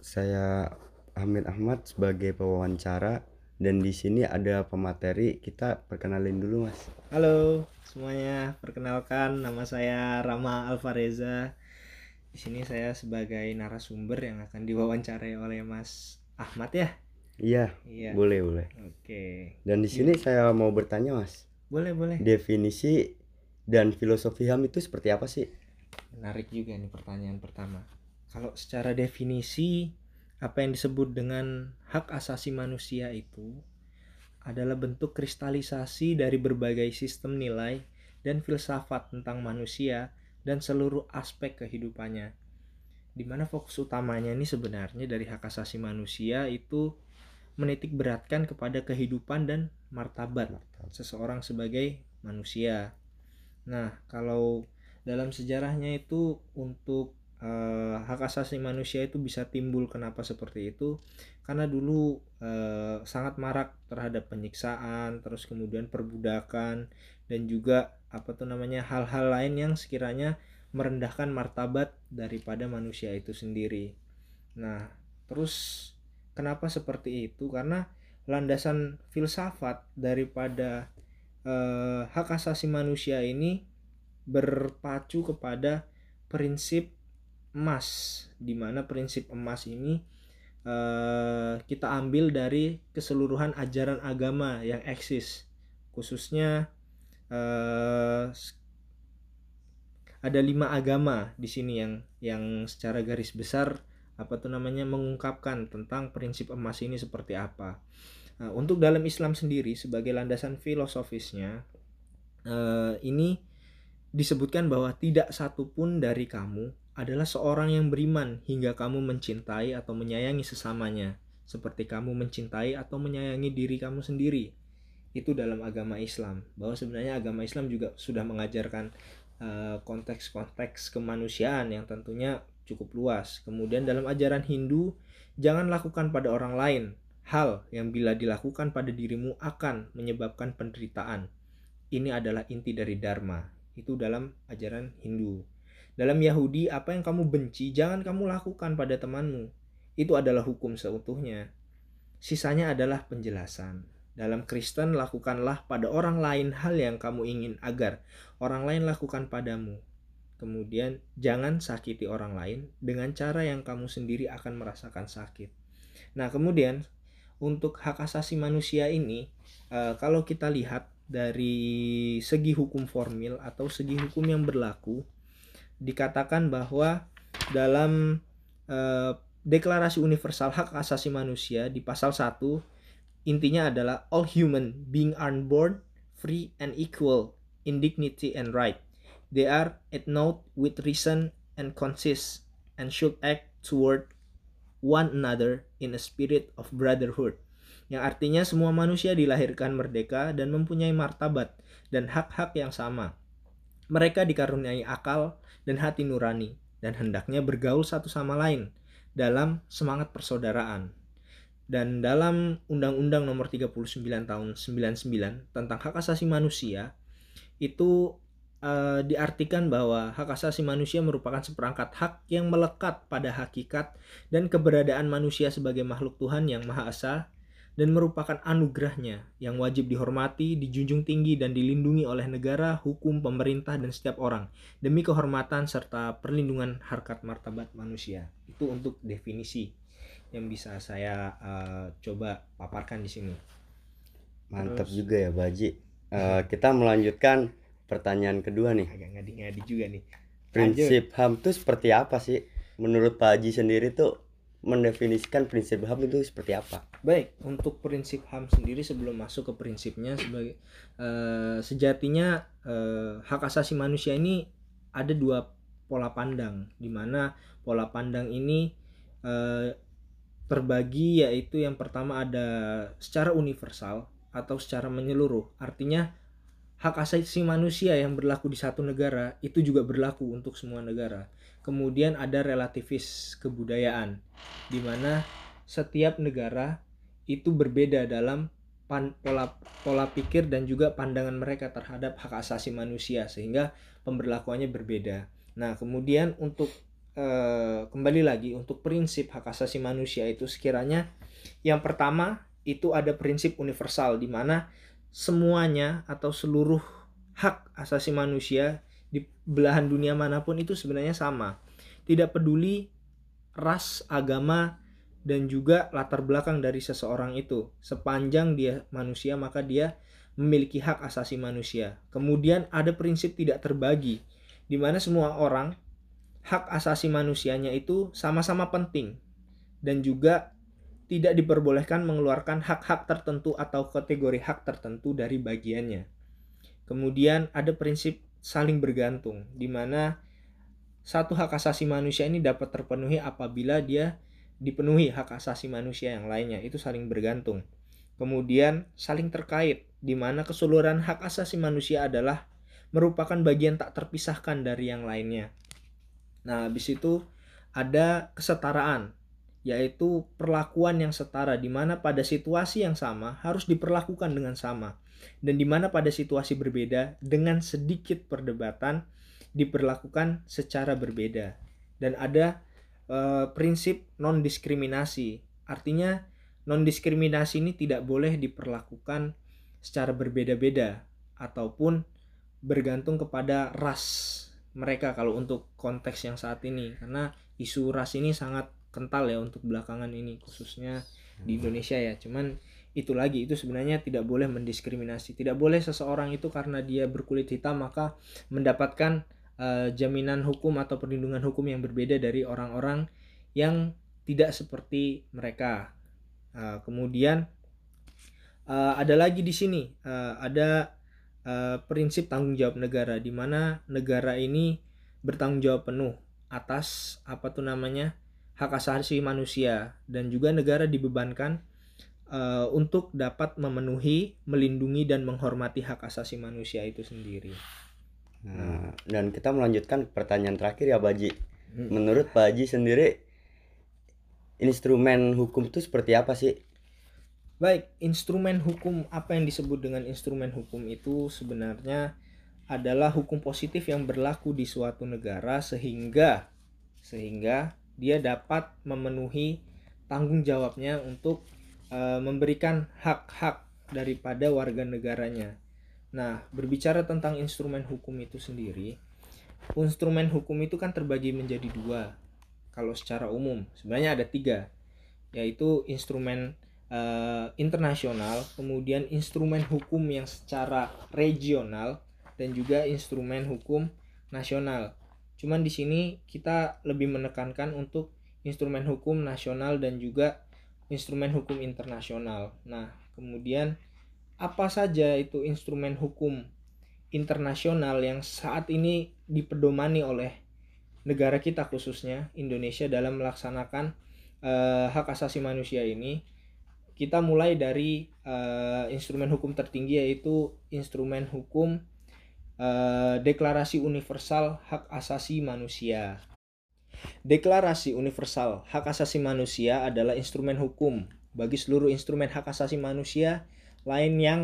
saya Hamid Ahmad sebagai pewawancara dan di sini ada pemateri. Kita perkenalin dulu, Mas. Halo semuanya, perkenalkan nama saya Rama Alvareza. Di sini saya sebagai narasumber yang akan diwawancarai oleh Mas Ahmad ya. Iya, Iya. boleh, boleh. Oke. Dan di sini saya mau bertanya, Mas. Boleh, boleh. Definisi dan filosofi HAM itu seperti apa sih? Menarik juga nih pertanyaan pertama. Kalau secara definisi apa yang disebut dengan hak asasi manusia itu adalah bentuk kristalisasi dari berbagai sistem nilai dan filsafat tentang manusia dan seluruh aspek kehidupannya. Di mana fokus utamanya ini sebenarnya dari hak asasi manusia itu menitik beratkan kepada kehidupan dan martabat seseorang sebagai manusia. Nah, kalau dalam sejarahnya itu untuk eh, hak asasi manusia itu bisa timbul kenapa seperti itu? Karena dulu eh, sangat marak terhadap penyiksaan, terus kemudian perbudakan dan juga apa tuh namanya hal-hal lain yang sekiranya merendahkan martabat daripada manusia itu sendiri. Nah, terus kenapa seperti itu? Karena landasan filsafat daripada eh, hak asasi manusia ini berpacu kepada prinsip emas, di mana prinsip emas ini eh, kita ambil dari keseluruhan ajaran agama yang eksis, khususnya eh, ada lima agama di sini yang yang secara garis besar apa tuh namanya mengungkapkan tentang prinsip emas ini seperti apa. Nah, untuk dalam Islam sendiri sebagai landasan filosofisnya eh, ini disebutkan bahwa tidak satupun dari kamu adalah seorang yang beriman hingga kamu mencintai atau menyayangi sesamanya seperti kamu mencintai atau menyayangi diri kamu sendiri. Itu dalam agama Islam. Bahwa sebenarnya agama Islam juga sudah mengajarkan eh, konteks-konteks kemanusiaan yang tentunya cukup luas. Kemudian dalam ajaran Hindu, jangan lakukan pada orang lain hal yang bila dilakukan pada dirimu akan menyebabkan penderitaan. Ini adalah inti dari dharma. Itu dalam ajaran Hindu. Dalam Yahudi, apa yang kamu benci jangan kamu lakukan pada temanmu. Itu adalah hukum seutuhnya. Sisanya adalah penjelasan. Dalam Kristen, lakukanlah pada orang lain hal yang kamu ingin agar orang lain lakukan padamu. Kemudian, jangan sakiti orang lain dengan cara yang kamu sendiri akan merasakan sakit. Nah, kemudian untuk hak asasi manusia ini, eh, kalau kita lihat dari segi hukum formil atau segi hukum yang berlaku, dikatakan bahwa dalam eh, Deklarasi Universal Hak Asasi Manusia di pasal 1 intinya adalah all human being are born free and equal in dignity and right. They are endowed with reason and consist and should act toward one another in a spirit of brotherhood. Yang artinya semua manusia dilahirkan merdeka dan mempunyai martabat dan hak-hak yang sama. Mereka dikaruniai akal dan hati nurani dan hendaknya bergaul satu sama lain dalam semangat persaudaraan. Dan dalam Undang-Undang Nomor 39 Tahun 99 tentang hak asasi manusia itu eh, diartikan bahwa hak asasi manusia merupakan seperangkat hak yang melekat pada hakikat dan keberadaan manusia sebagai makhluk Tuhan yang Maha Esa dan merupakan anugerahnya yang wajib dihormati, dijunjung tinggi dan dilindungi oleh negara, hukum, pemerintah dan setiap orang demi kehormatan serta perlindungan harkat martabat manusia. Itu untuk definisi yang bisa saya eh, coba paparkan di sini. Mantap Terus- juga ya, Baji. Eh, kita melanjutkan pertanyaan kedua nih. Agak ngadi-ngadi juga nih. Prinsip HAM itu seperti apa sih? Menurut Pak Haji sendiri tuh mendefinisikan prinsip HAM itu seperti apa? Baik, untuk prinsip HAM sendiri sebelum masuk ke prinsipnya sebagai eh, sejatinya eh, hak asasi manusia ini ada dua pola pandang di mana pola pandang ini eh, terbagi yaitu yang pertama ada secara universal atau secara menyeluruh. Artinya hak asasi manusia yang berlaku di satu negara itu juga berlaku untuk semua negara. Kemudian ada relativis kebudayaan di mana setiap negara itu berbeda dalam pan- pola pola pikir dan juga pandangan mereka terhadap hak asasi manusia sehingga pemberlakuannya berbeda. Nah, kemudian untuk eh, kembali lagi untuk prinsip hak asasi manusia itu sekiranya yang pertama itu ada prinsip universal di mana semuanya atau seluruh hak asasi manusia di belahan dunia mana pun itu sebenarnya sama. Tidak peduli ras, agama, dan juga latar belakang dari seseorang itu. Sepanjang dia manusia, maka dia memiliki hak asasi manusia. Kemudian ada prinsip tidak terbagi, di mana semua orang hak asasi manusianya itu sama-sama penting dan juga tidak diperbolehkan mengeluarkan hak-hak tertentu atau kategori hak tertentu dari bagiannya. Kemudian ada prinsip saling bergantung, di mana satu hak asasi manusia ini dapat terpenuhi apabila dia dipenuhi hak asasi manusia yang lainnya, itu saling bergantung. Kemudian saling terkait, di mana keseluruhan hak asasi manusia adalah merupakan bagian tak terpisahkan dari yang lainnya. Nah, habis itu ada kesetaraan, yaitu perlakuan yang setara di mana pada situasi yang sama harus diperlakukan dengan sama dan di mana pada situasi berbeda dengan sedikit perdebatan diperlakukan secara berbeda. Dan ada e, prinsip non diskriminasi artinya non diskriminasi ini tidak boleh diperlakukan secara berbeda-beda ataupun bergantung kepada ras mereka kalau untuk konteks yang saat ini. Karena isu ras ini sangat kental ya untuk belakangan ini khususnya di Indonesia ya. Cuman itu lagi itu sebenarnya tidak boleh mendiskriminasi. Tidak boleh seseorang itu karena dia berkulit hitam maka mendapatkan uh, jaminan hukum atau perlindungan hukum yang berbeda dari orang-orang yang tidak seperti mereka. Uh, kemudian uh, ada lagi di sini uh, ada uh, prinsip tanggung jawab negara di mana negara ini bertanggung jawab penuh atas apa tuh namanya hak asasi manusia dan juga negara dibebankan uh, untuk dapat memenuhi, melindungi dan menghormati hak asasi manusia itu sendiri. Nah, dan kita melanjutkan pertanyaan terakhir ya Baji. Hmm. Menurut Baji sendiri instrumen hukum itu seperti apa sih? Baik, instrumen hukum apa yang disebut dengan instrumen hukum itu sebenarnya adalah hukum positif yang berlaku di suatu negara sehingga sehingga dia dapat memenuhi tanggung jawabnya untuk uh, memberikan hak-hak daripada warga negaranya. Nah, berbicara tentang instrumen hukum itu sendiri, instrumen hukum itu kan terbagi menjadi dua. Kalau secara umum, sebenarnya ada tiga, yaitu instrumen uh, internasional, kemudian instrumen hukum yang secara regional, dan juga instrumen hukum nasional. Cuman di sini kita lebih menekankan untuk instrumen hukum nasional dan juga instrumen hukum internasional. Nah, kemudian apa saja itu instrumen hukum internasional yang saat ini dipedomani oleh negara kita khususnya Indonesia dalam melaksanakan uh, hak asasi manusia ini kita mulai dari uh, instrumen hukum tertinggi yaitu instrumen hukum Eh, Deklarasi Universal Hak Asasi Manusia. Deklarasi Universal Hak Asasi Manusia adalah instrumen hukum bagi seluruh instrumen hak asasi manusia lain yang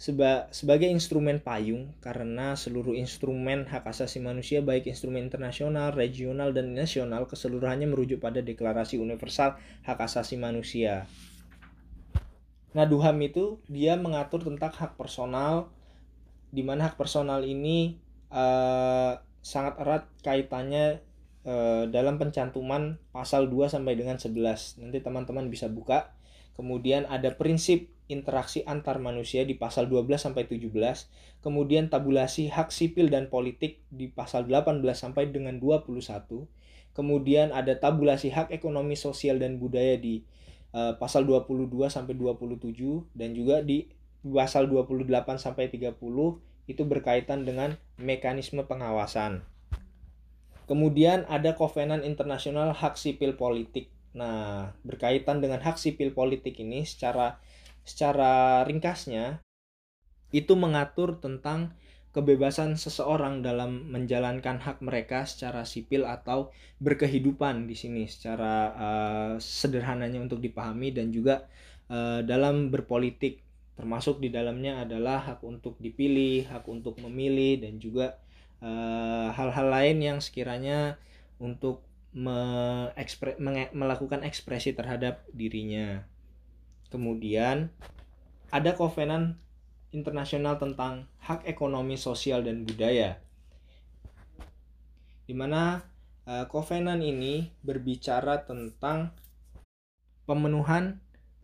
seba sebagai instrumen payung karena seluruh instrumen hak asasi manusia baik instrumen internasional, regional dan nasional keseluruhannya merujuk pada Deklarasi Universal Hak Asasi Manusia. Nah, Duham itu dia mengatur tentang hak personal, di mana hak personal ini uh, sangat erat kaitannya uh, dalam pencantuman pasal 2 sampai dengan 11. Nanti teman-teman bisa buka. Kemudian ada prinsip interaksi antar manusia di pasal 12 sampai 17. Kemudian tabulasi hak sipil dan politik di pasal 18 sampai dengan 21. Kemudian ada tabulasi hak ekonomi sosial dan budaya di uh, pasal 22 sampai 27 dan juga di pasal 28 sampai 30 itu berkaitan dengan mekanisme pengawasan. Kemudian ada Kovenan Internasional Hak Sipil Politik. Nah, berkaitan dengan hak sipil politik ini secara secara ringkasnya itu mengatur tentang kebebasan seseorang dalam menjalankan hak mereka secara sipil atau berkehidupan di sini secara uh, sederhananya untuk dipahami dan juga uh, dalam berpolitik termasuk di dalamnya adalah hak untuk dipilih, hak untuk memilih dan juga eh, hal-hal uh, lain yang sekiranya untuk me melakukan ekspresi terhadap dirinya. Kemudian ada kovenan internasional tentang hak ekonomi sosial dan budaya. Di mana uh, ini berbicara tentang pemenuhan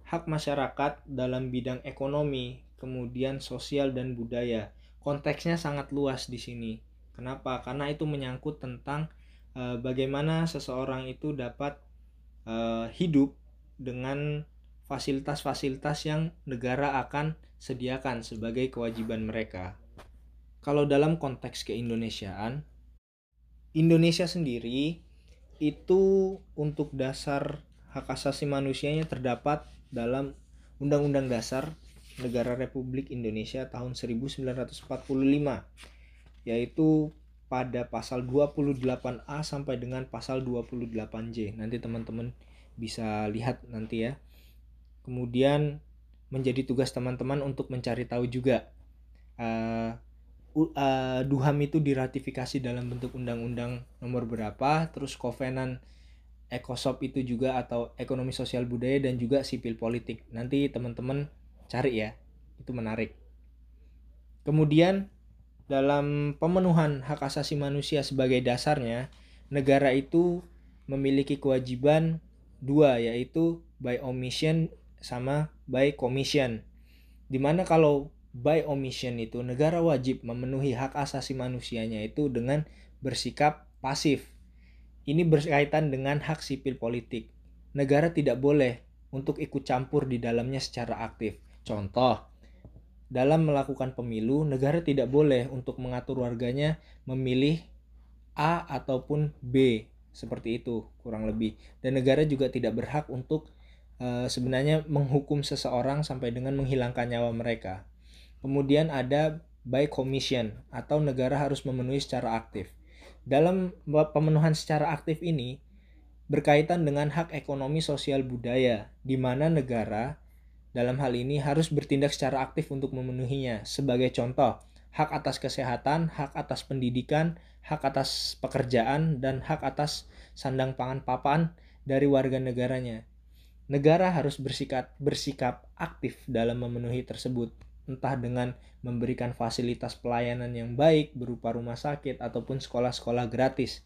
hak masyarakat dalam bidang ekonomi, kemudian sosial dan budaya. Konteksnya sangat luas di sini. Kenapa? Karena itu menyangkut tentang uh, bagaimana seseorang itu dapat uh, hidup dengan fasilitas-fasilitas yang negara akan sediakan sebagai kewajiban mereka. Kalau dalam konteks keindonesiaan, Indonesia sendiri itu untuk dasar hak asasi manusianya terdapat dalam Undang-Undang Dasar Negara Republik Indonesia tahun 1945 yaitu pada pasal 28A sampai dengan pasal 28J. Nanti teman-teman bisa lihat nanti ya. Kemudian menjadi tugas teman-teman untuk mencari tahu juga uh, uh, Duham itu diratifikasi dalam bentuk undang-undang nomor berapa, terus Kovenan Ekosop itu juga atau ekonomi sosial budaya dan juga sipil politik. Nanti teman-teman cari ya, itu menarik. Kemudian dalam pemenuhan hak asasi manusia sebagai dasarnya, negara itu memiliki kewajiban dua yaitu by omission sama by commission. Di mana kalau by omission itu negara wajib memenuhi hak asasi manusianya itu dengan bersikap pasif. Ini berkaitan dengan hak sipil politik. Negara tidak boleh untuk ikut campur di dalamnya secara aktif. Contoh, dalam melakukan pemilu, negara tidak boleh untuk mengatur warganya memilih A ataupun B seperti itu kurang lebih. Dan negara juga tidak berhak untuk e, sebenarnya menghukum seseorang sampai dengan menghilangkan nyawa mereka. Kemudian ada by commission atau negara harus memenuhi secara aktif. Dalam pemenuhan secara aktif ini berkaitan dengan hak ekonomi sosial budaya di mana negara dalam hal ini harus bertindak secara aktif untuk memenuhinya. Sebagai contoh, hak atas kesehatan, hak atas pendidikan, hak atas pekerjaan, dan hak atas sandang pangan papan dari warga negaranya. Negara harus bersikap, bersikap aktif dalam memenuhi tersebut, entah dengan memberikan fasilitas pelayanan yang baik berupa rumah sakit ataupun sekolah-sekolah gratis.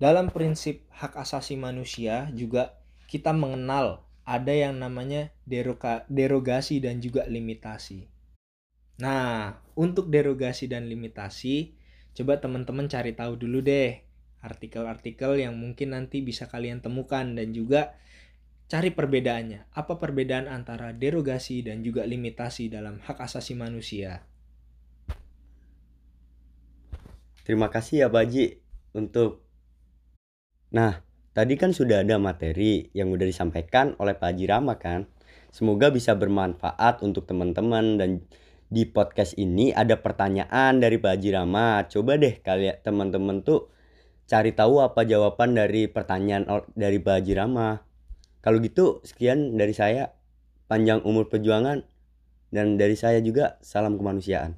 Dalam prinsip hak asasi manusia juga kita mengenal ada yang namanya deroga, derogasi dan juga limitasi. Nah, untuk derogasi dan limitasi, coba teman-teman cari tahu dulu deh artikel-artikel yang mungkin nanti bisa kalian temukan dan juga cari perbedaannya. Apa perbedaan antara derogasi dan juga limitasi dalam hak asasi manusia? Terima kasih ya Baji untuk Nah, Tadi kan sudah ada materi yang udah disampaikan oleh Pak Haji Rama kan. Semoga bisa bermanfaat untuk teman-teman dan di podcast ini ada pertanyaan dari Pak Haji Rama. Coba deh kalian teman-teman tuh cari tahu apa jawaban dari pertanyaan dari Pak Haji Rama. Kalau gitu sekian dari saya. Panjang umur perjuangan dan dari saya juga salam kemanusiaan.